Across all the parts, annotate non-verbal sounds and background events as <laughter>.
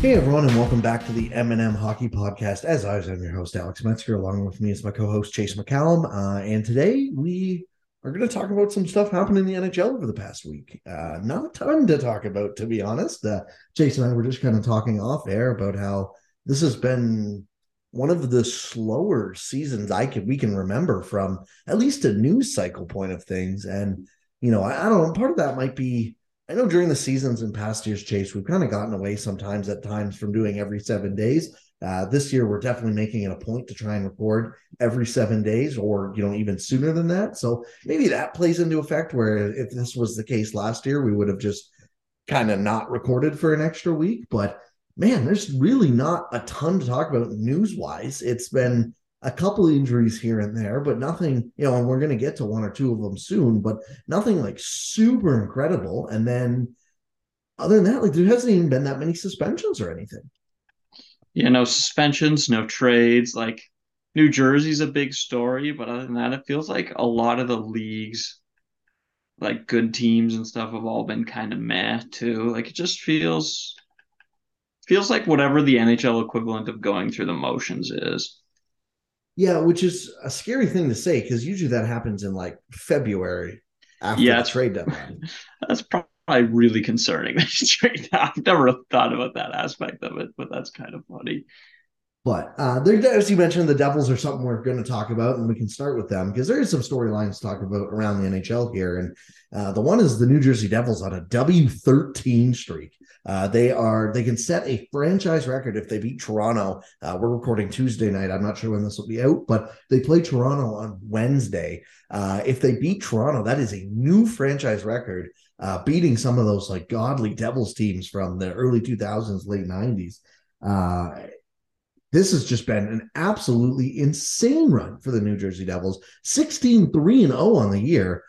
Hey everyone, and welcome back to the M&M Hockey Podcast. As always, I'm your host Alex Metzger. Along with me is my co-host Chase McCallum, uh, and today we are going to talk about some stuff happening in the NHL over the past week. Uh, not a ton to talk about, to be honest. Uh, Chase and I were just kind of talking off air about how this has been one of the slower seasons I can we can remember from at least a news cycle point of things. And you know, I, I don't know. Part of that might be I know during the seasons in past years, Chase, we've kind of gotten away sometimes at times from doing every seven days. Uh, this year, we're definitely making it a point to try and record every seven days, or you know, even sooner than that. So maybe that plays into effect. Where if this was the case last year, we would have just kind of not recorded for an extra week. But man, there's really not a ton to talk about news wise. It's been a couple injuries here and there, but nothing, you know, and we're going to get to one or two of them soon, but nothing like super incredible. And then other than that, like there hasn't even been that many suspensions or anything. Yeah, no suspensions, no trades. Like New Jersey's a big story, but other than that, it feels like a lot of the leagues, like good teams and stuff, have all been kind of meh too. Like it just feels feels like whatever the NHL equivalent of going through the motions is. Yeah, which is a scary thing to say because usually that happens in like February after Yeah, the trade deadline. <laughs> that's probably really concerning. <laughs> I've never thought about that aspect of it, but that's kind of funny. But uh, there, as you mentioned, the Devils are something we're going to talk about, and we can start with them because there is some storylines to talk about around the NHL here. And uh, the one is the New Jersey Devils on a W thirteen streak. Uh, they are they can set a franchise record if they beat Toronto. Uh, we're recording Tuesday night. I'm not sure when this will be out, but they play Toronto on Wednesday. Uh, if they beat Toronto, that is a new franchise record, uh, beating some of those like godly Devils teams from the early 2000s, late 90s. Uh, this has just been an absolutely insane run for the New Jersey Devils. 16 3 and 0 on the year.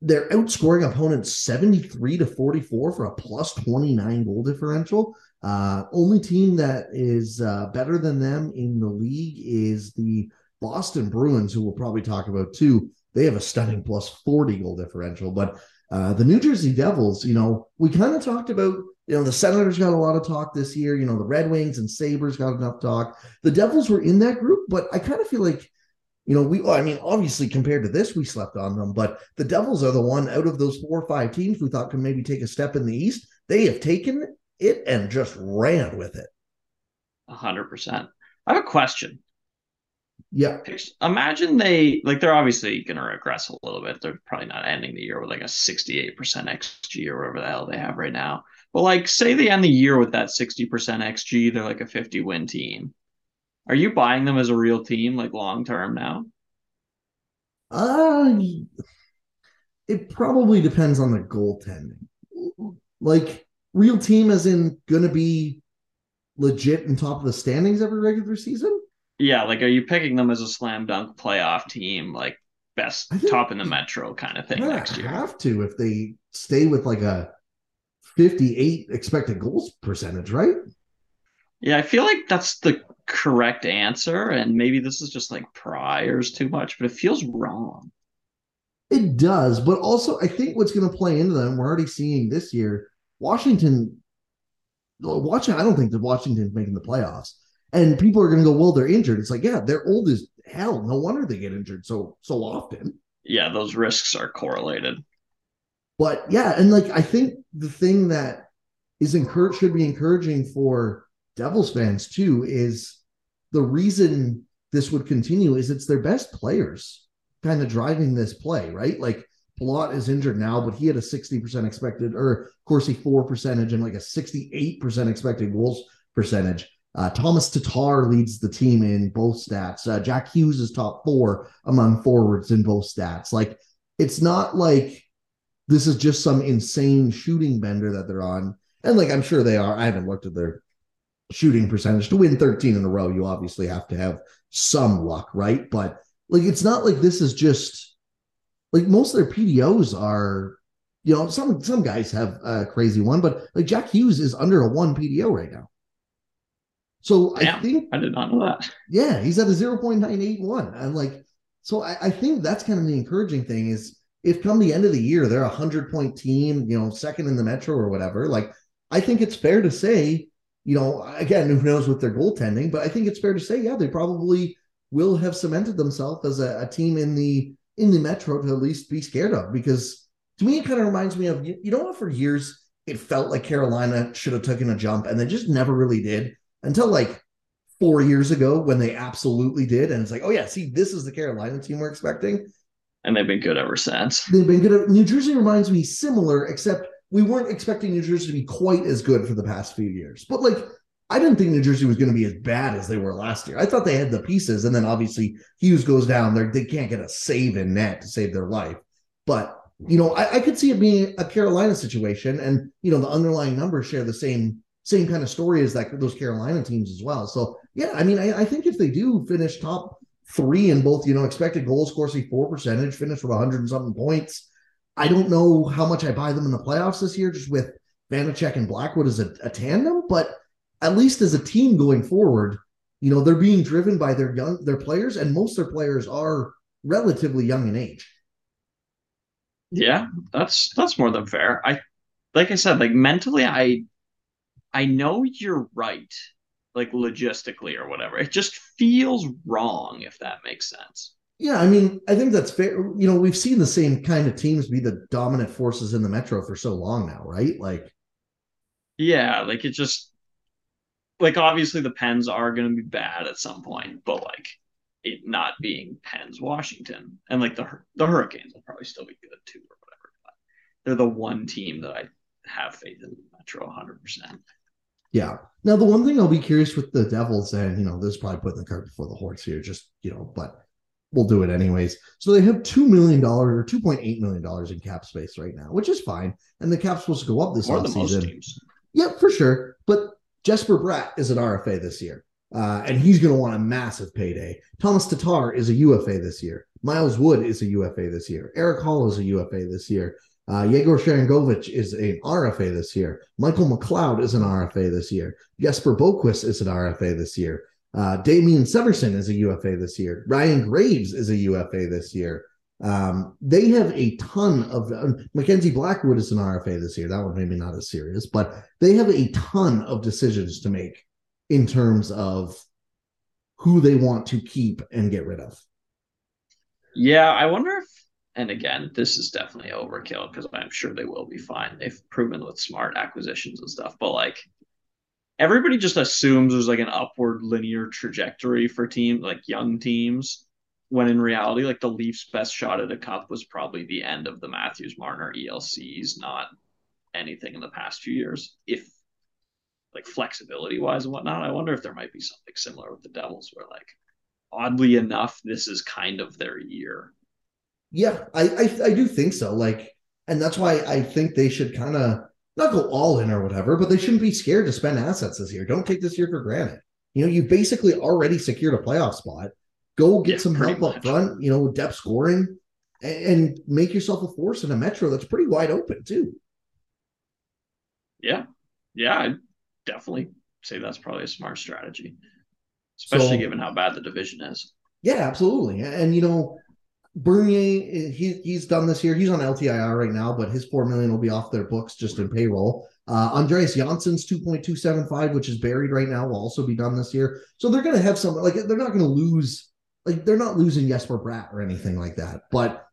They're outscoring opponents 73 to 44 for a plus 29 goal differential. Uh, only team that is uh, better than them in the league is the Boston Bruins, who we'll probably talk about too. They have a stunning plus 40 goal differential. But uh, the New Jersey Devils, you know, we kind of talked about you know, the Senators got a lot of talk this year. You know, the Red Wings and Sabres got enough talk. The Devils were in that group, but I kind of feel like, you know, we, well, I mean, obviously compared to this, we slept on them, but the Devils are the one out of those four or five teams we thought could maybe take a step in the East. They have taken it and just ran with it. A hundred percent. I have a question. Yeah. Imagine they like they're obviously going to regress a little bit. They're probably not ending the year with like a 68% XG or whatever the hell they have right now. But like say they end the year with that 60% XG, they're like a 50 win team. Are you buying them as a real team like long term now? Uh, it probably depends on the goaltending. Like, real team as in to be legit in top of the standings every regular season? Yeah, like are you picking them as a slam dunk playoff team, like best top in the metro kind of thing next year? have to if they stay with like a 58 expected goals percentage, right? Yeah, I feel like that's the correct answer, and maybe this is just like priors too much, but it feels wrong. It does, but also I think what's going to play into them, we're already seeing this year, Washington. Watching, I don't think that Washington's making the playoffs, and people are going to go, "Well, they're injured." It's like, yeah, they're old as hell. No wonder they get injured so so often. Yeah, those risks are correlated. But yeah, and like I think the thing that is encouraged should be encouraging for Devils fans too is the reason this would continue is it's their best players kind of driving this play, right? Like Palat is injured now, but he had a 60% expected, or Corsi for percentage and like a 68% expected goals percentage. Uh, Thomas Tatar leads the team in both stats. Uh, Jack Hughes is top four among forwards in both stats. Like it's not like this is just some insane shooting bender that they're on. And like I'm sure they are. I haven't looked at their shooting percentage to win 13 in a row. You obviously have to have some luck, right? But like it's not like this is just like most of their PDOs are, you know, some some guys have a crazy one, but like Jack Hughes is under a one PDO right now. So I think I did not know that. yeah, he's at a 0.981. And like, so I, I think that's kind of the encouraging thing is if come the end of the year, they're a hundred point team, you know, second in the metro or whatever, like I think it's fair to say you know, again, who knows with their goaltending, but I think it's fair to say, yeah, they probably will have cemented themselves as a, a team in the in the Metro to at least be scared of. Because to me, it kind of reminds me of you, you know what, for years it felt like Carolina should have taken a jump, and they just never really did until like four years ago when they absolutely did. And it's like, oh yeah, see, this is the Carolina team we're expecting. And they've been good ever since. They've been good. New Jersey reminds me similar, except we weren't expecting New Jersey to be quite as good for the past few years. But like, I didn't think New Jersey was going to be as bad as they were last year. I thought they had the pieces, and then obviously Hughes goes down there. They can't get a save in net to save their life. But you know, I, I could see it being a Carolina situation, and you know, the underlying numbers share the same same kind of story as that those Carolina teams as well. So yeah, I mean, I, I think if they do finish top three in both, you know, expected goals, Corsi for percentage, finish with 100 and something points. I don't know how much I buy them in the playoffs this year, just with Vanecek and Blackwood as a, a tandem, but at least as a team going forward, you know, they're being driven by their young their players, and most of their players are relatively young in age. Yeah, that's that's more than fair. I like I said, like mentally, I I know you're right, like logistically or whatever. It just feels wrong if that makes sense. Yeah, I mean, I think that's fair. You know, we've seen the same kind of teams be the dominant forces in the Metro for so long now, right? Like, yeah, like it just like obviously the Pens are going to be bad at some point, but like it not being Pens Washington and like the the Hurricanes will probably still be good too or whatever. But they're the one team that I have faith in the Metro 100. percent Yeah. Now the one thing I'll be curious with the Devils, and you know, this is probably putting the cart before the horse here, just you know, but we'll do it anyways. So they have two million dollars or two point eight million dollars in cap space right now, which is fine, and the cap's supposed to go up this More season. Yeah, for sure. But Jesper Bratt is an RFA this year. Uh, and he's going to want a massive payday. Thomas Tatar is a UFA this year. Miles Wood is a UFA this year. Erik Haula is a UFA this year. Uh, Yegor Sharangovich is an RFA this year. Michael McLeod is an RFA this year. Jesper Boqvist is an RFA this year. Uh, Damon Severson is a UFA this year. Ryan Graves is a UFA this year. Um, they have a ton of uh, Mackenzie Blackwood is an RFA this year. That one maybe not as serious, but they have a ton of decisions to make in terms of who they want to keep and get rid of. Yeah, I wonder and again, this is definitely overkill because I'm sure they will be fine. They've proven with smart acquisitions and stuff, but like everybody just assumes there's like an upward linear trajectory for teams, like young teams when in reality, like the Leafs' best shot at a cup was probably the end of the Matthews Marner ELCs, not anything in the past few years. If like flexibility wise and whatnot, I wonder if there might be something similar with the Devils where like oddly enough, this is kind of their year. Yeah, I I, I do think so. Like, and that's why I think they should kind of not go all in or whatever, but they shouldn't be scared to spend assets this year. Don't take this year for granted. You know, you basically already secured a playoff spot Go get yeah, some help much. up front, you know, with depth scoring and, and make yourself a force in a metro that's pretty wide open too. Yeah. Yeah, I definitely say that's probably a smart strategy, especially so, given how bad the division is. Yeah, absolutely. And you know, Bernier, he he's done this year. He's on LTIR right now, but his four million will be off their books just in payroll. Uh, Andreas Johnsson's 2.275, which is buried right now, will also be done this year. So they're going to have some, like, they're not going to lose like they're not losing Jesper Bratt or anything like that. But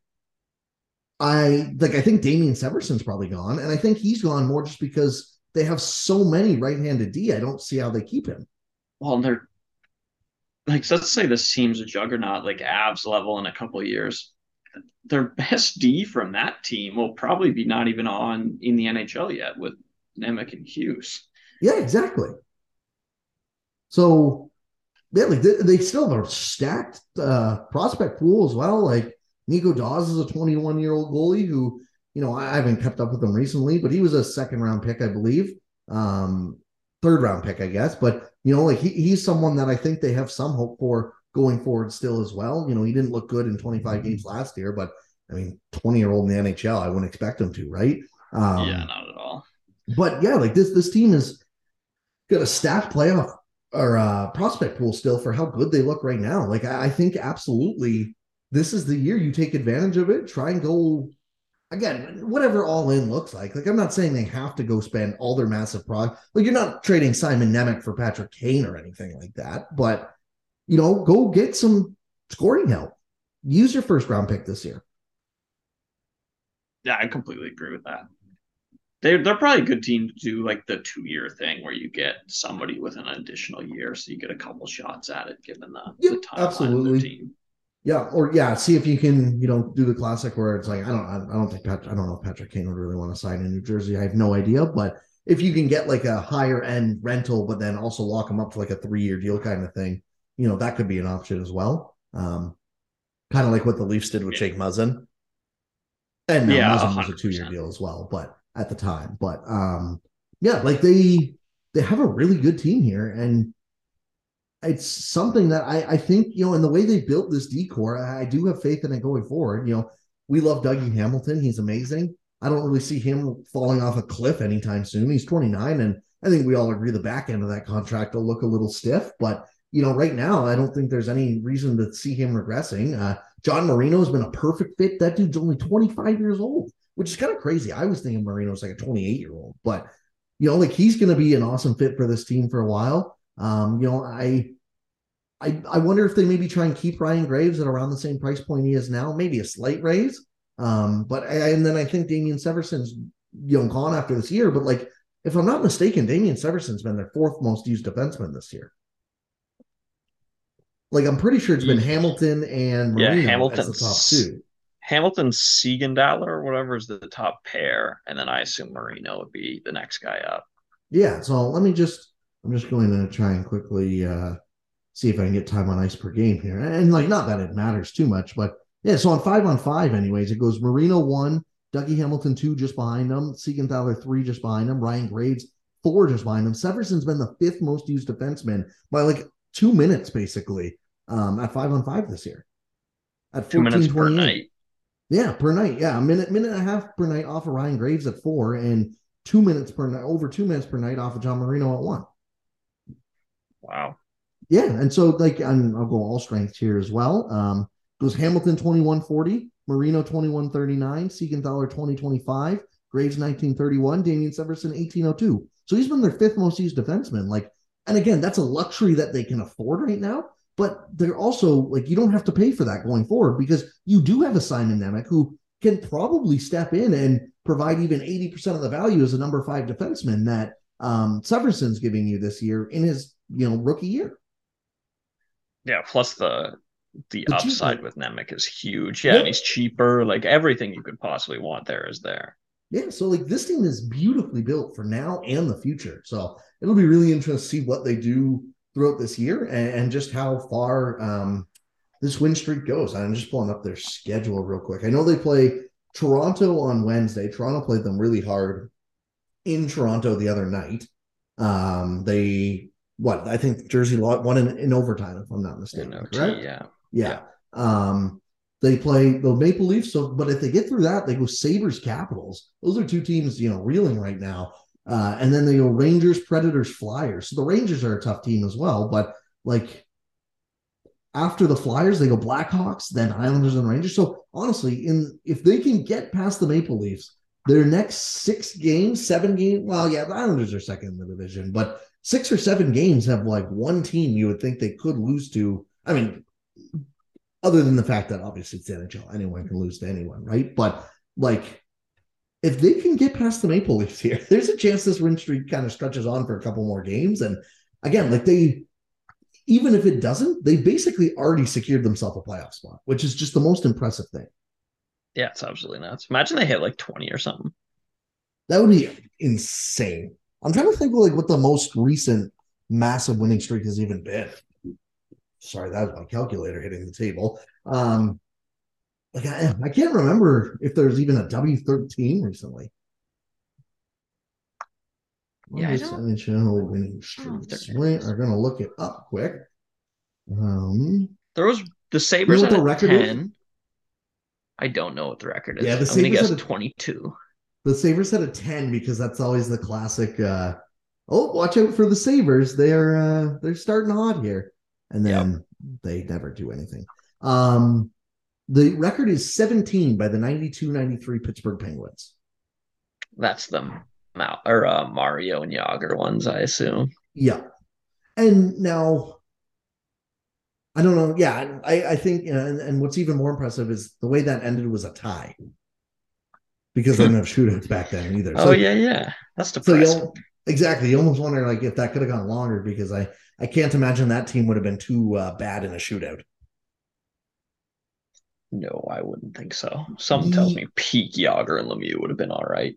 I like I think Damon Severson's probably gone, and I think he's gone more just because they have so many right-handed D. I don't see how they keep him. Well, they're like let's say this team's a juggernaut, like abs level in a couple years. Their best D from that team will probably be not even on in the NHL yet with Nemec and Hughes. Yeah, exactly. So yeah, like they, they still have a stacked uh, prospect pool as well. Like Nico Daws is a 21 year old goalie who, you know, I haven't kept up with him recently, but he was a second round pick, I believe, um, third round pick, I guess. But you know, like he, he's someone that I think they have some hope for going forward still as well. You know, he didn't look good in 25 games last year, but I mean, 20 year old in the NHL, I wouldn't expect him to, right? Um, yeah, not at all. But yeah, like this this team is got a stacked playoff or uh, prospect pool still for how good they look right now. Like I, I think absolutely this is the year you take advantage of it. Try and go again, whatever all in looks like. Like I'm not saying they have to go spend all their massive prog. Like you're not trading Simon Nemec for Patrick Kane or anything like that. But you know, go get some scoring help. Use your first round pick this year. Yeah, I completely agree with that. They're they're probably a good team to do like the two year thing where you get somebody with an additional year, so you get a couple shots at it, given the, Yep, the timeline absolutely. Of their team. Yeah, or yeah, see if you can, you know, do the classic where it's like I don't, I don't think Pat, I don't know if Patrick Kane would really want to sign in New Jersey. I have no idea, but if you can get like a higher end rental, but then also lock him up for like a three year deal kind of thing, you know, that could be an option as well. Um, kind of like what the Leafs did with Jake Muzzin. And now Yeah, Muzzin was a two year deal as well, but at the time, but um, yeah, like they they have a really good team here, and it's something that I, I think, you know, in the way they built this D core, I, I do have faith in it going forward. You know, we love Dougie Hamilton. He's amazing. I don't really see him falling off a cliff anytime soon. He's 29, and I think we all agree the back end of that contract will look a little stiff. But, you know, right now, I don't think there's any reason to see him regressing. Uh, John Marino has been a perfect fit. That dude's only 25 years old, which is kind of crazy. I was thinking Marino's like a 28 year old, but, you know, like he's going to be an awesome fit for this team for a while. Um, you know, I, I, I wonder if they maybe try and keep Ryan Graves at around the same price point he is now, maybe a slight raise. Um, but I, and then I think Damon Severson's you know gone after this year. But like, if I'm not mistaken, Damon Severson's been their fourth most used defenseman this year. Like, I'm pretty sure it's been Yeah. Hamilton and Yeah, Marino as the Hamilton's- top two. Hamilton Siegenthaler or whatever is the top pair, and then I assume Marino would be the next guy up. Yeah, so let me just I'm just going to try and quickly uh see if I can get time on ice per game here. And like not that it matters too much, but yeah, so on five on five, anyways, it goes Marino one, Dougie Hamilton two just behind him, Siegenthaler three just behind him, Ryan Graves four just behind him. Severson's been the fifth most used defenseman by like two minutes basically um at five on five this year. At Two minutes per night. Yeah, per night. Yeah, a minute, minute and a half per night off of Ryan Graves at four, and two minutes per night, over two minutes per night off of John Marino at one. Wow. Yeah, and so like and I'll go all strengths here as well. Um, goes Hamilton twenty one forty, Marino twenty one thirty nine, Siegenthaler twenty twenty five, Graves nineteen thirty one, Damon Severson eighteen oh two. So he's been their fifth most used defenseman. Like, and again, that's a luxury that they can afford right now. But they're also like you don't have to pay for that going forward because you do have a Simon Nemec who can probably step in and provide even eighty percent of the value as a number five defenseman that um, Severson's giving you this year in his you know rookie year. Yeah, plus the the, The upside cheaper- with Nemec is huge. Yeah, Yep. and he's cheaper. Like everything you could possibly want there is there. Yeah, so like this team is beautifully built for now and the future. So it'll be really interesting to see what they do throughout this year and, and just how far um, this win streak goes. I'm just pulling up their schedule real quick. I know they play Toronto on Wednesday. Toronto played them really hard in Toronto the other night. Um, they what I think Jersey lo- won in, in overtime, if I'm not mistaken. In OT, correct? yeah. Yeah. Um, they play the Maple Leafs. So, but if they get through that, they go Sabres Capitals. Those are two teams, you know, reeling right now. Uh, and then they go Rangers, Predators, Flyers. So the Rangers are a tough team as well. But like after the Flyers, they go Blackhawks, then Islanders and Rangers. So honestly, in if they can get past the Maple Leafs, their next six games, seven games, well, yeah, the Islanders are second in the division, but six or seven games have like one team you would think they could lose to. I mean, other than the fact that obviously it's NHL, anyone can lose to anyone, right? But like, if they can get past the Maple Leafs here, <laughs> there's a chance this win streak kind of stretches on for a couple more games. And again, like they, even if it doesn't, they basically already secured themselves a playoff spot, which is just the most impressive thing. Yeah, it's absolutely nuts. Imagine they hit like 20 or something. That would be insane. I'm trying to think of like what the most recent massive winning streak has even been. Sorry, that was my calculator hitting the table. Um, like I, I can't remember if there's even a W13 recently. Yeah, I don't- NHL winning streaks? We are gonna look it up quick. Um, There was the Sabres what had the a record is? 10. I don't know what the record is. Yeah, the I'm Sabres had a- 22. The Sabres had a 10 because that's always the classic uh oh watch out for the Sabres. They're uh they're starting hot here. And then they never do anything. Um The record is 17 by the 92 93 Pittsburgh Penguins. That's the or uh, Mario and Jagr ones, I assume. Yeah. And now, I don't know. Yeah, I, I think, and, and what's even more impressive is the way that ended was a tie because they didn't have shootouts back then either. oh, yeah, yeah. That's So depressing. you exactly. You almost wonder like if that could have gone longer because I I can't imagine that team would have been too uh, bad in a shootout. no, I wouldn't think so. Something tells me peak Jagr and Lemieux would have been all right.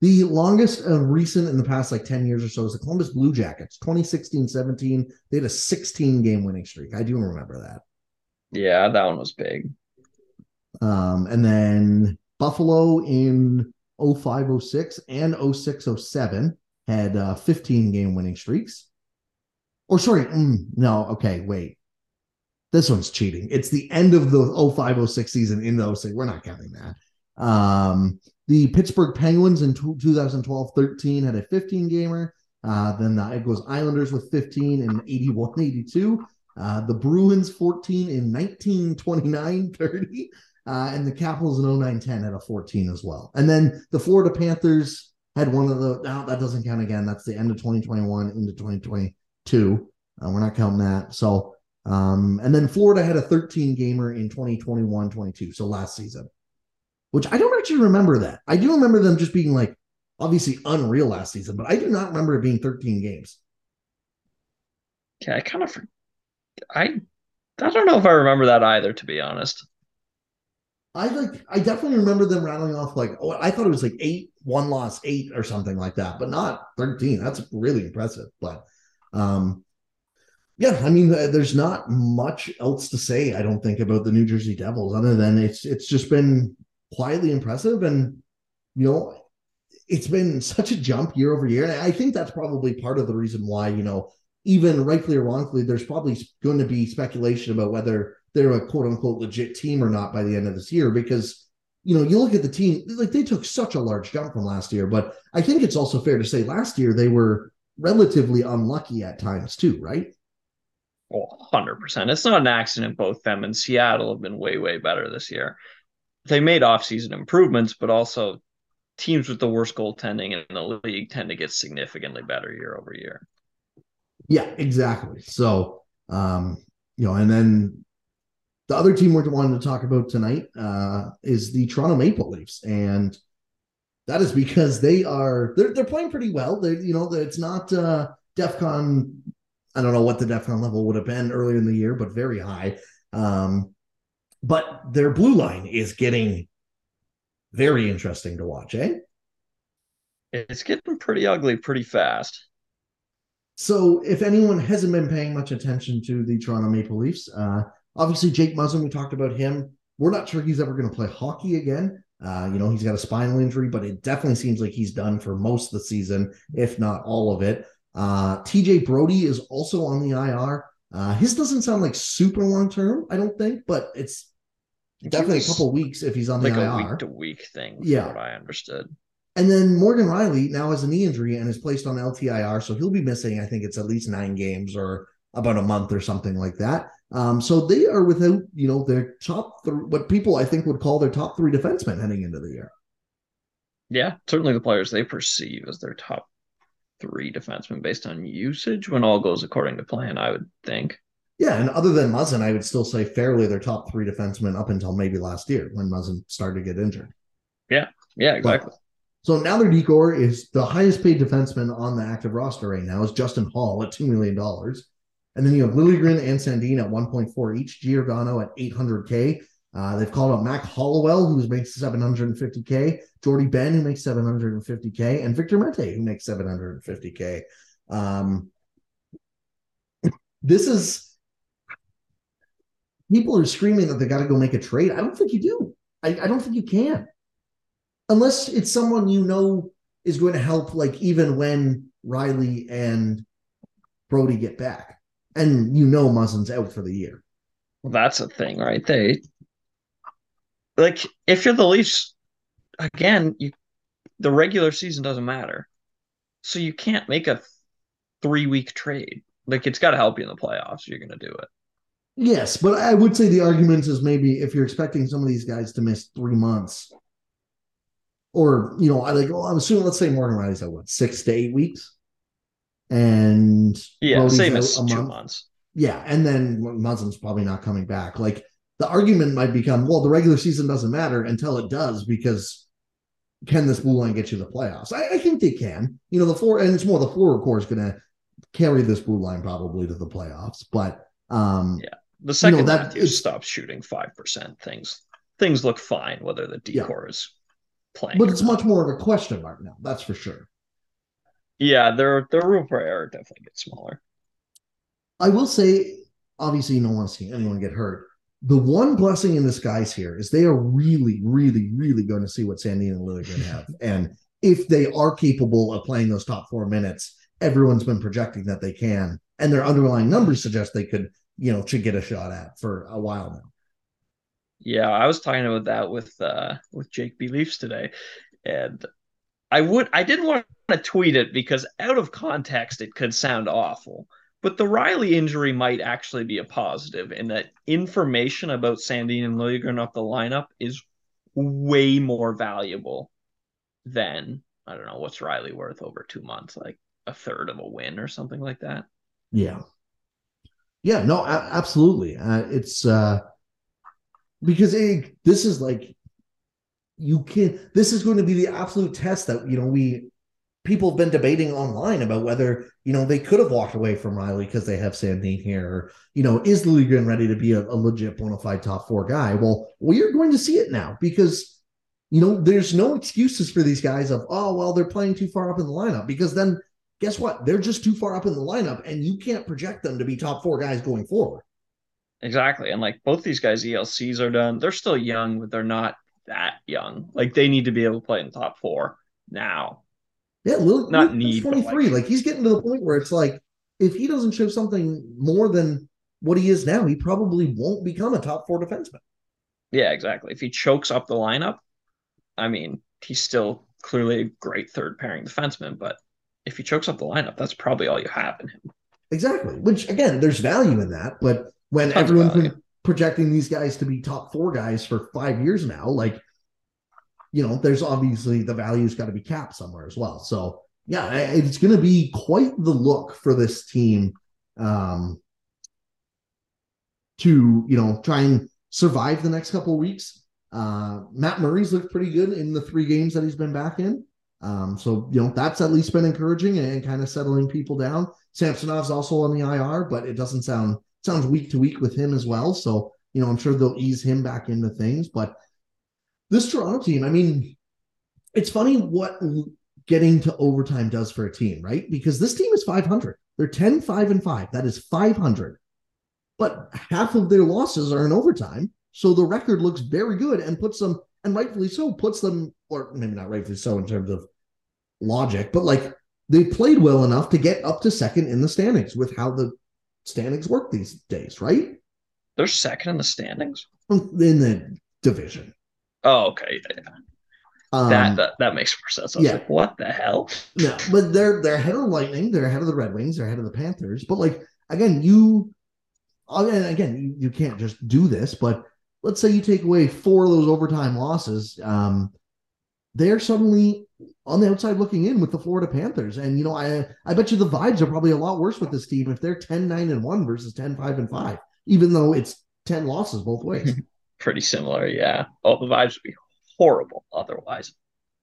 The longest uh, recent in the past like 10 years or so is the Columbus Blue Jackets, 2016 17. They had a 16 game winning streak. I do remember that. Yeah, that one was big. Um, and then Buffalo in 05 06 and 06 07 had uh, 15 game winning streaks. Or sorry, mm, no, okay, wait. This one's cheating. It's the end of the 05 06 season in the 06. We're not counting that. Um, the Pittsburgh Penguins in 2012 13 had a 15 gamer. Uh, then the, it goes Islanders with 15 in 81 82. Uh, the Bruins 14 in 19 29 <laughs> 30. Uh, and the Capitals in 09 10 had a 14 as well. And then the Florida Panthers had one of the, no, that doesn't count again. That's the end of 2021 into 2022. Uh, we're not counting that. So, um, and then Florida had a 13 gamer in 2021 22. So last season which I don't actually remember that. I do remember them just being like obviously unreal last season, but I do not remember it being 13 games. Yeah, I kind of, I, I don't know if I remember that either, to be honest. I like I definitely remember them rattling off like oh I thought it was like eight, one loss, eight or something like that, but not 13. That's really impressive. But um yeah, I mean there's not much else to say, I don't think, about the New Jersey Devils other than it's it's just been quietly impressive. And you know it's been such a jump year over year. And i think that's probably part of the reason why you know even rightfully or wrongfully there's probably going to be speculation about whether they're a quote unquote legit team or not by the end of this year. Because you know you look at the team like they took such a large jump from last year. But i think it's also fair to say last year they were relatively unlucky at times too right? Well, 100%. It's not an accident both them and Seattle have been way, way better this year. They made offseason improvements, but also teams with the worst goaltending in the league tend to get significantly better year over year. Yeah, exactly. So, um, you know, and then the other team we're wanting to talk about tonight uh, is the Toronto Maple Leafs, and that is because they are they're they're playing pretty well. They, you know, it's not uh, DefCon. I don't know what the DefCon level would have been earlier in the year, but very high. Um, but their blue line is getting very interesting to watch, eh? It's getting pretty ugly pretty fast. So, if anyone hasn't been paying much attention to the Toronto Maple Leafs, uh, obviously Jake Muzzin, we talked about him. We're not sure he's ever going to play hockey again. Uh, you know, he's got a spinal injury, but it definitely seems like he's done for most of the season, if not all of it. Uh, TJ Brodie is also on the IR. Uh, his doesn't sound like super long term, I don't think, but it's definitely a couple weeks if he's on like the a week to week thing. Yeah. what I understood. And then Morgan Rielly now has a knee injury and is placed on LTIR, so he'll be missing. I think it's at least nine games or about a month or something like that. Um, so they are without, you know, their top three, what people I think would call their top three defensemen heading into the year. Yeah, certainly the players they perceive as their top three defensemen based on usage when all goes according to plan, I would think. Yeah, and other than Muzzin, I would still say fairly their top three defensemen up until maybe last year when Muzzin started to get injured. Yeah, yeah, exactly. So now their D core is the highest paid defenseman on the active roster right now is Justin Holl at $2 million. And then you have Liljegren and Sandin at 1.4 each, Giordano at 800K. Uh, they've called up Mac Hollowell, who makes 750K, Jordie Benn, who makes 750K, and Victor Mete, who makes 750K. Um, this is people are screaming that they got to go make a trade. I don't think you do. I, I don't think you can unless it's someone you know is going to help, like even when Rielly and Brodie get back, and you know Muzzin's out for the year. Well, that's a thing, right? They like if you're the Leafs, again, you the regular season doesn't matter, so you can't make a three week trade. Like it's got to help you in the playoffs. You're going to do it. Yes, but I would say the argument is maybe if you're expecting some of these guys to miss three months, or you know, I like well, I'm assuming let's say Morgan Rielly's at what six to eight weeks, and Yeah, Brodie's same as two month. months. Yeah, and then Muzzin's probably not coming back. Like the argument might become, well, the regular season doesn't matter until it does because can this blue line get you the playoffs? I, I think they can. You know, the four and it's more the forward core is going to carry this blue line probably to the playoffs, but um, Yeah. The second that- Matthews it's- stops shooting five percent, things things look fine. Whether the Yeah. D core is playing, but it's much more of a question mark now. That's for sure. Yeah, their their room for error definitely gets smaller. I will say, obviously, you don't want to see anyone get hurt. The one blessing in disguise here is they are really, really, really going to see what Sandin and Liljegren <laughs> have. and if they are capable of playing those top four minutes, everyone's been projecting that they can. And their underlying numbers suggest they could, you know, should get a shot at for a while now. Yeah, I was talking about that with uh with Jake Beliefs today, and I would I didn't want to tweet it because out of context it could sound awful. But the Rielly injury might actually be a positive in that information about Sandin and Liljegren off the lineup is way more valuable than I don't know what's Rielly worth over two months, like a third of a win or something like that. Yeah. Yeah, no, a- absolutely. Uh, it's uh because it, this is like you can this is going to be the absolute test that you know we people have been debating online about whether you know they could have walked away from Rielly because they have Sandin here or you know is Liljegren ready to be a, a legit bona fide top four guy well we're going to see it now because you know there's no excuses for these guys of oh well they're playing too far up in the lineup because then guess what they're just too far up in the lineup and you can't project them to be top four guys going forward Exactly. And like both these guys, ELCs are done. They're still young, but they're not that young. Like they need to be able to play in the top four now. Yeah, Lil, Not Lil- need, 23. like- Like, he's getting to the point where it's like, if he doesn't show something more than what he is now, he probably won't become a top four defenseman. Yeah, exactly. If he chokes up the lineup, I mean, he's still clearly a great third pairing defenseman, but if he chokes up the lineup, that's probably all you have in him. Exactly. Which again, there's value in that. But when Tons everyone's been projecting these guys to be top four guys for five years now, like, you know, there's obviously the value's got to be capped somewhere as well. So yeah, it's going to be quite the look for this team um, to you know try and survive the next couple of weeks. Uh, Matt Murray's looked pretty good in the three games that he's been back in. Um, so you know that's at least been encouraging and, kind of settling people down. Samsonov's also on the IR, but it doesn't sound sounds week to week with him as well. So you know I'm sure they'll ease him back into things. But this Toronto team, I mean, it's funny what getting to overtime does for a team, right? Because this team is 500. They're 10, 5, and 5. That is 500. But half of their losses are in overtime. So the record looks very good and puts them, and rightfully so, puts them, or maybe not rightfully so in terms of logic, but like they played well enough to get up to second in the standings with how the standings work these days, right? They're second in the standings. In the division. Oh, okay. Yeah. Um, that, that that makes more sense. I was yeah. like, what the hell? No, but they're they're ahead of the Lightning, they're ahead of the Red Wings, they're ahead of the Panthers. But like again, you and again you, you can't just do this. But let's say you take away four of those overtime losses, um, they're suddenly on the outside looking in with the Florida Panthers. And you know, I I bet you the vibes are probably a lot worse with this team if they're 10, 9, and 1 versus 10, 5, and 5, even though it's 10 losses both ways. <laughs> Pretty similar, yeah. Oh, the vibes would be horrible otherwise.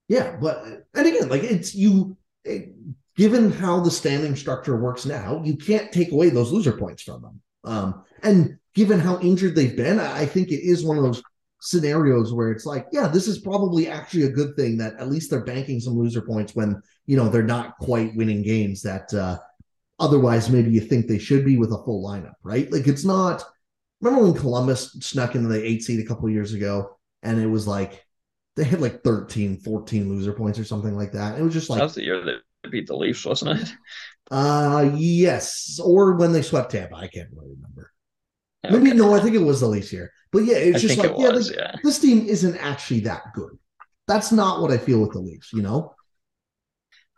Yeah, but and again, like it's you. It, given how the standing structure works now, you can't take away those loser points from them. Um, and given how injured they've been, I think it is one of those scenarios where it's like, yeah, this is probably actually a good thing that at least they're banking some loser points when you know they're not quite winning games that uh, otherwise maybe you think they should be with a full lineup, right? Like it's not. Remember when Columbus snuck into the eight seed a couple years ago, and it was like they had like 13, 14 loser points or something like that. It was just like that was the year they beat the Leafs, wasn't it? uh, yes, or when they swept Tampa, I can't really remember. <laughs> Maybe Okay. no, I think it was the Leafs here. But yeah, it's I just like, it yeah, was, like, yeah. this team isn't actually that good. That's not what I feel with the Leafs, you know?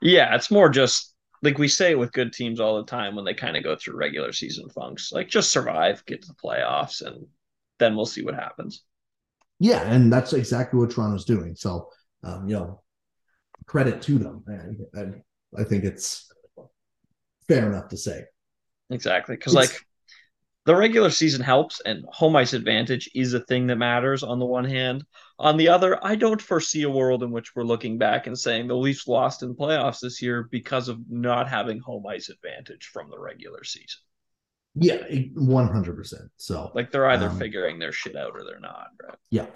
Yeah, it's more just like we say with good teams all the time when they kind of go through regular season funks, like just survive, get to the playoffs, and then we'll see what happens. Yeah, and that's exactly what Toronto's doing. So, um, you know, credit to them. I, I, I think it's fair enough to say. Exactly, because like the regular season helps, and home ice advantage is a thing that matters on the one hand. On the other, I don't foresee a world in which we're looking back and saying the Leafs lost in playoffs this year because of not having home ice advantage from the regular season. Yeah, one hundred percent. So, like, they're either um, figuring their shit out or they're not, right? Yeah.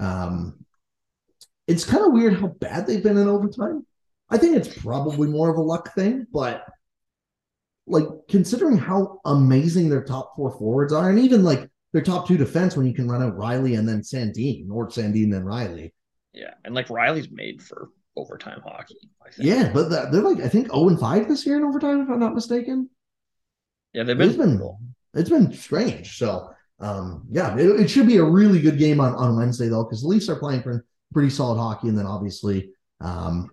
Um, it's kind of weird how bad they've been in overtime. I think it's probably more of a luck thing, but like considering how amazing their top four forwards are, and even like their top two defense when you can run out Rielly and then Sandin or Sandin then Rielly. Yeah, and like Rielly's made for overtime hockey. Yeah, but they're like I think zero and five this year in overtime, if I'm not mistaken. Yeah, they've been. It's been, it's been strange. So, um, yeah, it, it, should be a really good game on on Wednesday though, because the Leafs are playing for pretty solid hockey, and then obviously, um,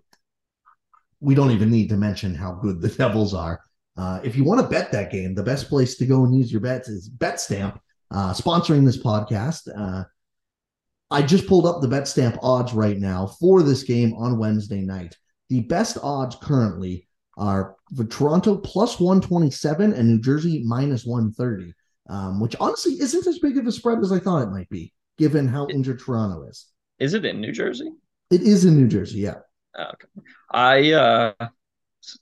we don't even need to mention how good the Devils are. Uh, if you want to bet that game, the best place to go and use your bets is BetStamp, uh, sponsoring this podcast. Uh, I just pulled up the BetStamp odds right now for this game on Wednesday night. The best odds currently are for Toronto plus 127 and New Jersey minus 130, um, which honestly isn't as big of a spread as I thought it might be, given how injured Toronto is. Is it in New Jersey? It is in New Jersey, yeah. Okay. I uh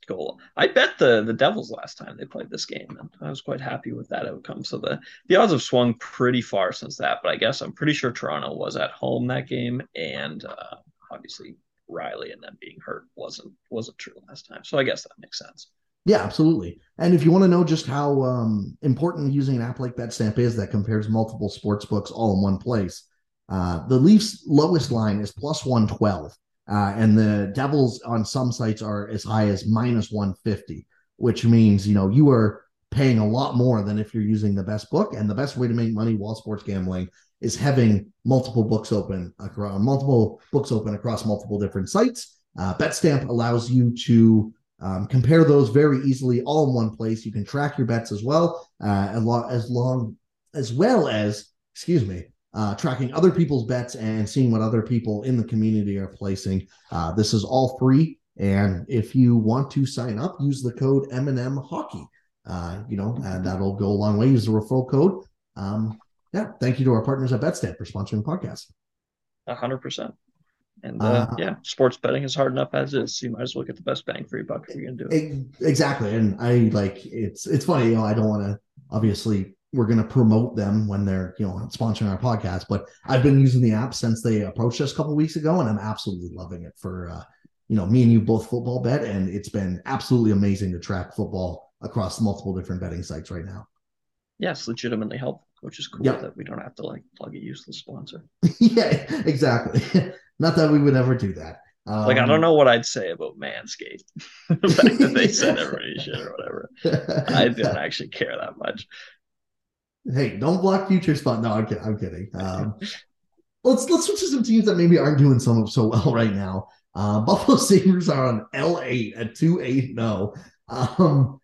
goal. I bet the the Devils last time they played this game, and I was quite happy with that outcome. So the the odds have swung pretty far since that, but I guess I'm pretty sure Toronto was at home that game, and uh, obviously Rielly and them being hurt wasn't wasn't true last time. So I guess that makes sense. Yeah, absolutely. And if you want to know just how um, important using an app like BetStamp is that compares multiple sports books all in one place, uh, the Leafs' lowest line is plus 112. Uh, and the Devils on some sites are as high as minus 150, which means, you know, you are paying a lot more than if you're using the best book. And the best way to make money while sports gambling is having multiple books open across multiple books open across multiple different sites. Uh, BetStamp allows you to um, compare those very easily all in one place. You can track your bets as well, uh, as long as long as well as excuse me uh, tracking other people's bets and seeing what other people in the community are placing. Uh, this is all free. And if you want to sign up, use the code M&M Hockey. Uh, you know, and that'll go a long way. Use the referral code. Um, yeah, thank you to our partners at BetStamp for sponsoring the podcast. A hundred percent. And uh, uh, yeah, sports betting is hard enough as is. So you might as well get the best bang for your buck if you're gonna do it. Exactly. And I like it's it's funny, you know, I don't want to obviously we're going to promote them when they're you know sponsoring our podcast but i've been using the app since they approached us a couple weeks ago and i'm absolutely loving it for uh, you know me and you both football bet and it's been absolutely amazing to track football across multiple different betting sites right now yes legitimately helpful which is cool yep. that we don't have to like plug a useless sponsor <laughs> yeah exactly <laughs> not that we would ever do that um, like I don't um, know what I'd say about Manscaped. <laughs> the fact that they said everybody shit or whatever. I don't actually care that much. Hey, don't block future spot. No, I'm kidding. I'm kidding. Um, let's let's switch to some teams that maybe aren't doing so so well right now. Uh, <laughs> Buffalo Sabres are on L8 at 2 8 0. Um,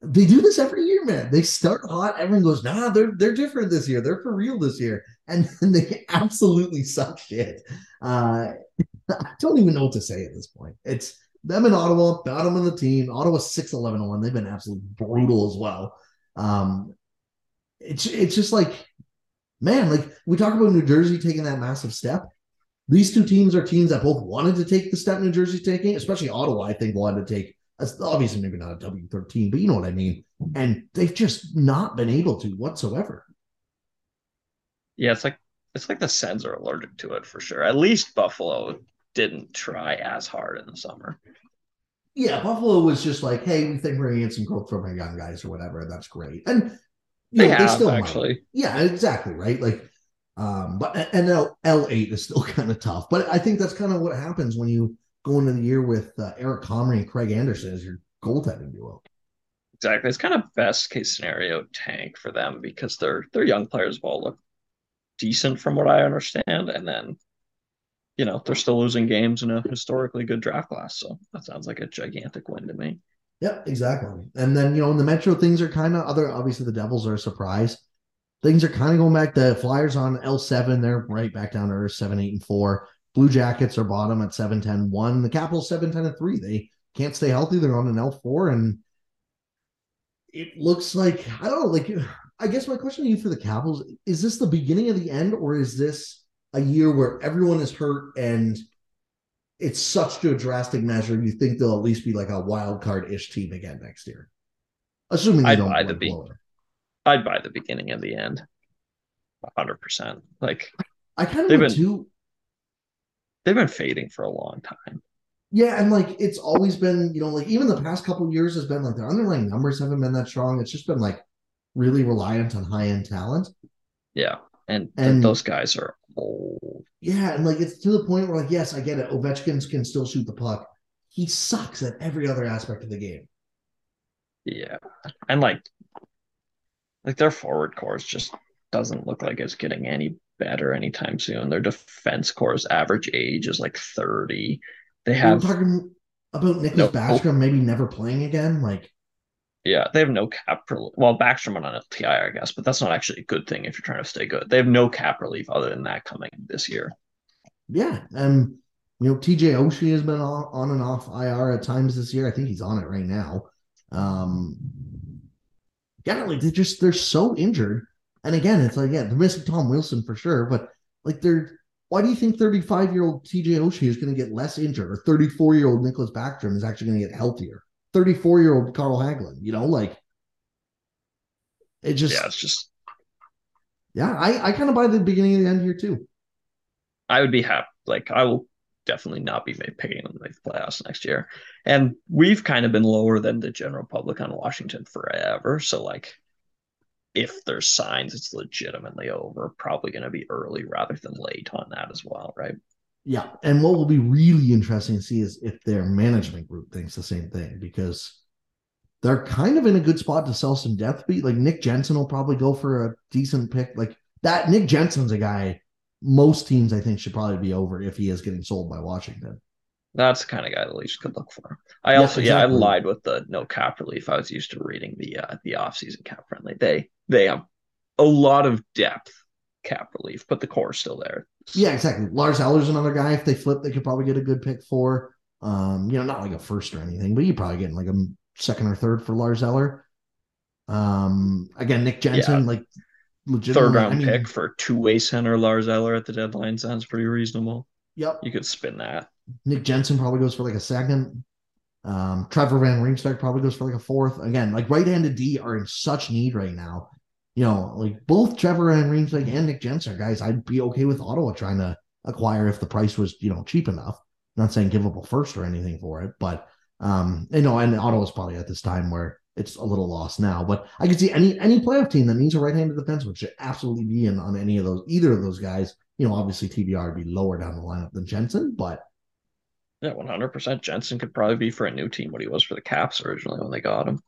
they do this every year, man. They start hot. Everyone goes, nah, they're they're different this year. They're for real this year. And <laughs> then they absolutely suck shit. Uh, <laughs> I don't even know what to say at this point. It's them in Ottawa, bottom of the team. Ottawa 6 11 1. They've been absolutely brutal as well. Um, it's it's just like, man, like we talk about New Jersey taking that massive step. These two teams are teams that both wanted to take the step New Jersey's taking, especially Ottawa. I think wanted to take. That's Obviously, maybe not a W thirteen, but you know what I mean. And they've just not been able to whatsoever. Yeah, it's like it's like the Sens are allergic to it for sure. At least Buffalo didn't try as hard in the summer. Yeah, Buffalo was just like, hey, we think we're gonna get some growth from our young guys or whatever. That's great. And they, have, they still actually. Might. Yeah, exactly. Right. Like, um, but and L L eight is still <laughs> kind of tough. But I think that's kind of what happens when you go into the year with uh, Eric Comrie and Craig Anderson as your goaltending duo. Exactly. It's kind of best case scenario tank for them because their their young players all look decent from what I understand, and then you know, they're still losing games in a historically good draft class. So that sounds like a gigantic win to me. Yep, exactly. And then, you know, in the Metro, things are kind of other, obviously, the Devils are a surprise. Things are kind of going back. The Flyers on L7, they're right back down to Earth, 7, 8, and 4. Blue Jackets are bottom at 7, 10, 1. The Capitals, 7, 10, and 3. They can't stay healthy. They're on an L4. And it looks like, I don't know, like, I guess my question to you for the Capitals is this the beginning of the end, or is this a year where everyone is hurt and it's such a drastic measure, you think they'll at least be like a wild card ish team again next year? Assuming they I'd don't buy the be- lower. I'd buy the beginning and the end. hundred percent. Like I kind of They've been- too. they've been fading for a long time. Yeah, and like it's always been, you know, like even the past couple years has been like their underlying numbers haven't been that strong. It's just been like really reliant on high end talent. Yeah. And, th- And- those guys are old. Yeah, and like it's to the point where like, yes, I get it. Ovechkin can still shoot the puck. He sucks at every other aspect of the game. Yeah. And like like their forward course just doesn't look like it's getting any better anytime soon. Their defense course average age is like 30. They We're have talking about Nicklas No. Oh. Backstrom maybe never playing again. Like, yeah, they have no cap relief. Well, Backstrom went on LTI, I guess, but that's not actually a good thing if you're trying to stay good. They have no cap relief other than that coming this year. yeah, and you know, TJ Oshie has been on, and off IR at times this year. I think he's on it right now. Um, yeah, like they just they're so injured. And again, it's like, yeah, they're missing Tom Wilson for sure, but like they're why do you think 35 year old TJ Oshie is going to get less injured or 34 year old Nicklas Backstrom is actually going to get healthier? 34 year old Carl Hagelin, you know, like it just, Yeah, it's just yeah, I, I kind of buy the beginning and the end here too. I would be happy. Like I will definitely not be picking them make the playoffs next year. And we've kind of been lower than the general public on Washington forever. So like if there's signs it's legitimately over, probably going to be early rather than late on that as well, right? Yeah. And what will be really interesting to see is if their management group thinks the same thing because they're kind of in a good spot to sell some depth beat. Like Nick Jensen will probably go for a decent pick. Like that, Nick Jensen's a guy most teams I think should probably be over if he is getting sold by Washington. That's the kind of guy the Leafs could look for. I Yeah, also, yeah, I lied with the no cap relief. I was used to reading the uh, the offseason cap friendly. They they have a lot of depth cap relief, but the core is still there. Yeah, exactly. Lars Eller's another guy. If they flip, they could probably get a good pick for. Um, you know, not like a first or anything, but you probably getting like a second or third for Lars Eller. Um, again, Nick Jensen, like Third round I mean, pick for two way center Lars Eller at the deadline sounds pretty reasonable. Yep. You could spin that. Nick Jensen probably goes for like a second. Um, Trevor Van Riemsdyk probably goes for like a fourth. Again, like right-handed D are in such need right now. You know, like both Trevor Van Riemsdyk and Nick Jensen guys I'd be okay with Ottawa trying to acquire if the price was, you know, cheap enough. not saying give up a first or anything for it, but um, you know, and Ottawa's probably at this time where it's a little lost now. But I could see any any playoff team that needs a right-handed defenseman should absolutely be in on any of those, either of those guys. You know, obviously TVR would be lower down the lineup than Jensen, but Yeah, one hundred percent. Jensen could probably be for a new team what he was for the Caps originally when they got him.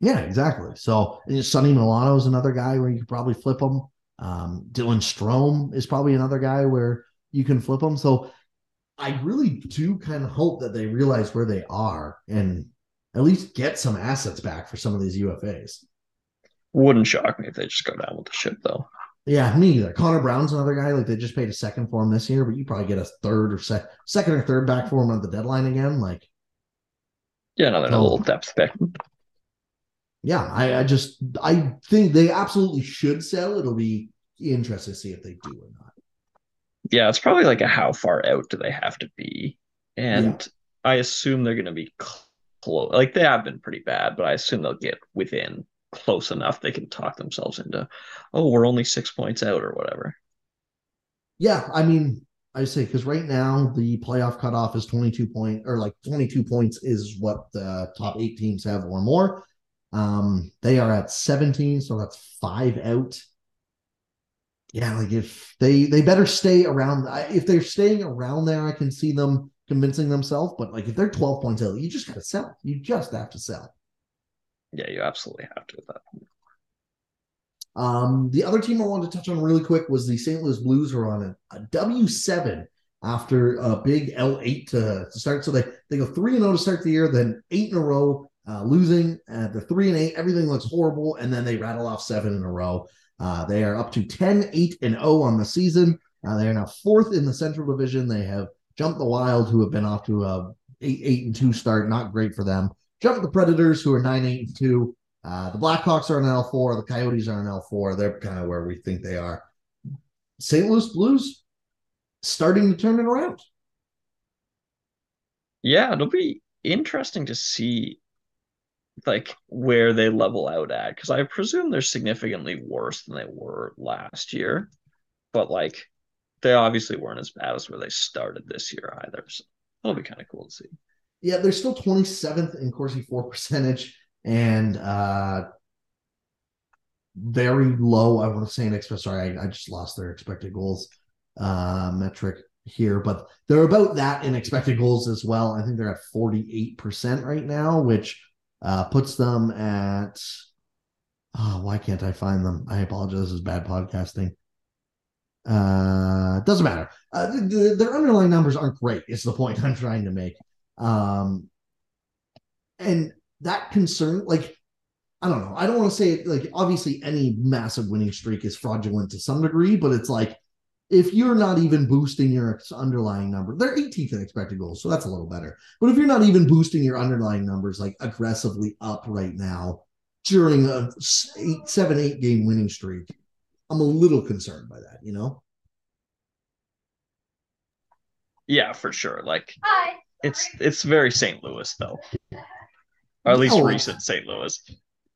Yeah, exactly. So Sonny Milano is another guy where you could probably flip him. Um, Dylan Strome is probably another guy where you can flip him. So I really do kind of hope that they realize where they are and at least get some assets back for some of these UFAs. Wouldn't shock me if they just go down with the ship though. Yeah, me either. Connor Brown's another guy. Like they just paid a second for him this year, but you probably get a third or sec- second or third back for him at the deadline again. Like, Yeah, another No. little depth pick. Yeah, I, I just I think they absolutely should sell. It'll be interesting to see if they do or not. Yeah, it's probably like a how far out do they have to be? And I assume they're going to be close. Like they have been pretty bad, but I assume they'll get within close enough they can talk themselves into, oh, we're only six points out or whatever. Yeah, I mean, I say because right now the playoff cutoff is 22 point or like 22 points is what the top eight teams have or more. Um, they are at 17, so that's five out. Yeah, like if they they better stay around. If they're staying around there, I can see them convincing themselves. But like if they're 12 points out, you just gotta sell. You just have to sell. Yeah, you absolutely have to with that. Um, the other team I wanted to touch on really quick was the St. Louis Blues, who are on a, a W7 after a big L8 to, to start. So they, they go 3 and 0 to start the year, then 8 in a row, uh, losing. at the 3 and 8, everything looks horrible. And then they rattle off 7 in a row. Uh, they are up to 10, 8 and 0 on the season. Uh, they are now fourth in the Central Division. They have jumped the Wild, who have been off to a 8 8 and 2 start. Not great for them. Jumped the Predators, who are 9 8 and 2. Uh, the Blackhawks are an L4. The Coyotes are an L4. They're kind of where we think they are. St. Louis Blues starting to turn it around. Yeah, it'll be interesting to see like where they level out at because I presume they're significantly worse than they were last year, but like they obviously weren't as bad as where they started this year either. So that'll be kind of cool to see. Yeah, they're still 27th in Corsi for percentage and uh very low. I want to say an expect. Sorry, I, I just lost their expected goals uh metric here, but they're about that in expected goals as well. I think they're at 48% right now, which uh puts them at oh, why can't I find them? I apologize. This is bad podcasting. Uh doesn't matter. Uh, the, their underlying numbers aren't great, is the point <laughs> I'm trying to make. Um and that concern, like, I don't know. I don't want to say like obviously any massive winning streak is fraudulent to some degree, but it's like if you're not even boosting your underlying number, they're 18th in expected goals, so that's a little better. But if you're not even boosting your underlying numbers like aggressively up right now during a eight, seven, eight game winning streak, I'm a little concerned by that, you know? Yeah, for sure. Like Hi. it's it's very St. Louis though. Or at least oh, recent St. Louis.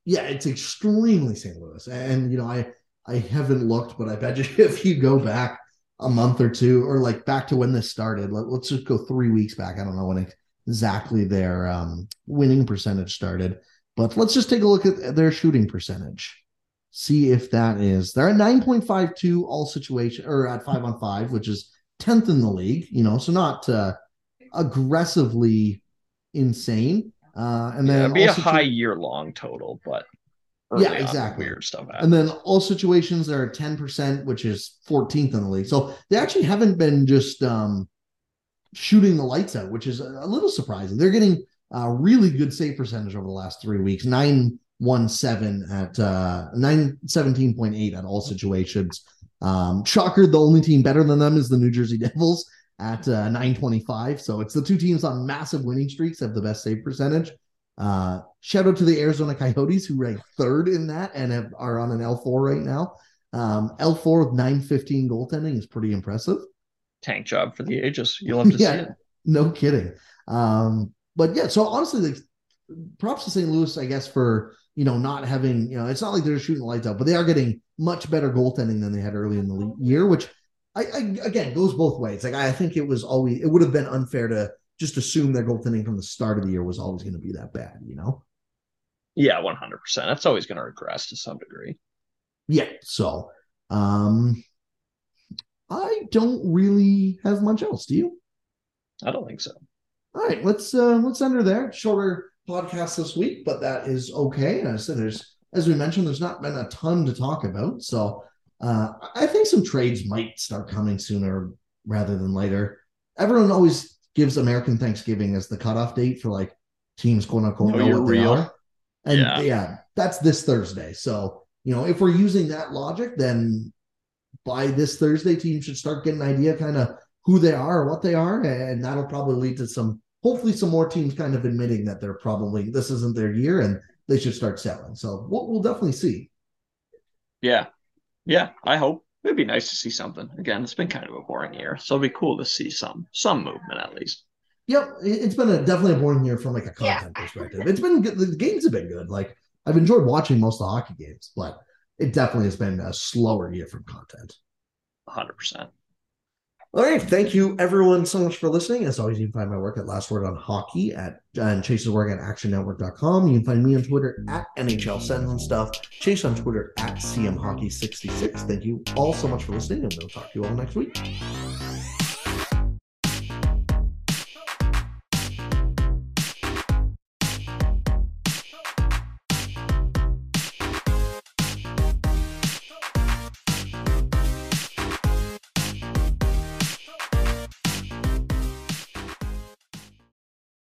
Yeah, it's extremely St. Louis. And you know, I I haven't looked, but I bet <laughs> you if you go back a month or two, or like back to when this started, let, us just go three weeks back. I don't know when exactly their um, winning percentage started, but let's just take a look at their shooting percentage. See if that is they're at 9.52 all situation or at five on five, which is 10th in the league, you know, so not uh, aggressively insane. Uh, and then yeah, it'd be a high year long total, but yeah, exactly. Weird stuff. Happens. And then all situations are 10%, which is 14th in the league. So they actually haven't been just um, shooting the lights out, which is a little surprising. They're getting a really good save percentage over the last three weeks 917 at uh, 917.8 at all situations. Um, shocker, the only team better than them is the New Jersey <laughs> Devils at uh, 925. So it's the two teams on massive winning streaks have the best save percentage. Uh, shout out to the Arizona Coyotes who rank third in that and have, are on an L4 right now. Um, L4 with 915 goaltending is pretty impressive. Tank job for the ages. You'll <laughs> have to yeah, see it. No kidding. Um, but yeah, so honestly, like, props to St. Louis, I guess, for you know not having you know it's not like they're shooting the lights out, but they are getting much better goaltending than they had early in the year, which I, I again goes both ways. Like I think it was always it would have been unfair to just assume their goaltending from the start of the year was always going to be that bad, you know? Yeah, 100%. That's always going to regress to some degree. Yeah. So, um, I don't really have much else. Do you? I don't think so. All right, let's uh let's end her there. Shorter podcast this week, but that is okay. And I said there's as we mentioned, there's not been a ton to talk about. So uh I think some trades might start coming sooner rather than later. Everyone always gives American Thanksgiving as the cutoff date for like teams quote unquote know, know what real. they are. And yeah. yeah, that's this Thursday. So, you know, if we're using that logic, then by this Thursday, teams should start getting an idea kind of who they are or what they are. And that'll probably lead to some, hopefully, some more teams kind of admitting that they're probably, this isn't their year and they should start selling. So we'll, we'll definitely see. Yeah. Yeah. I hope it'd be nice to see something. Again, it's been kind of a boring year, so it'd be cool to see some some movement at least. Yep, it's been a definitely a boring year from like a content yeah. perspective. It's been good. The games have been good. Like I've enjoyed watching most of the hockey games, but it definitely has been a slower year from content. Hundred percent. All right. Thank you, everyone, so much for listening. As always, you can find my work at Last Word on Hockey at and Chase's work at actionnetwork.com. You can find me on Twitter at NHL Sends and Stuff. Chase on Twitter at CM Hockey 66 Thank you all so much for listening, and we'll talk to you all next week.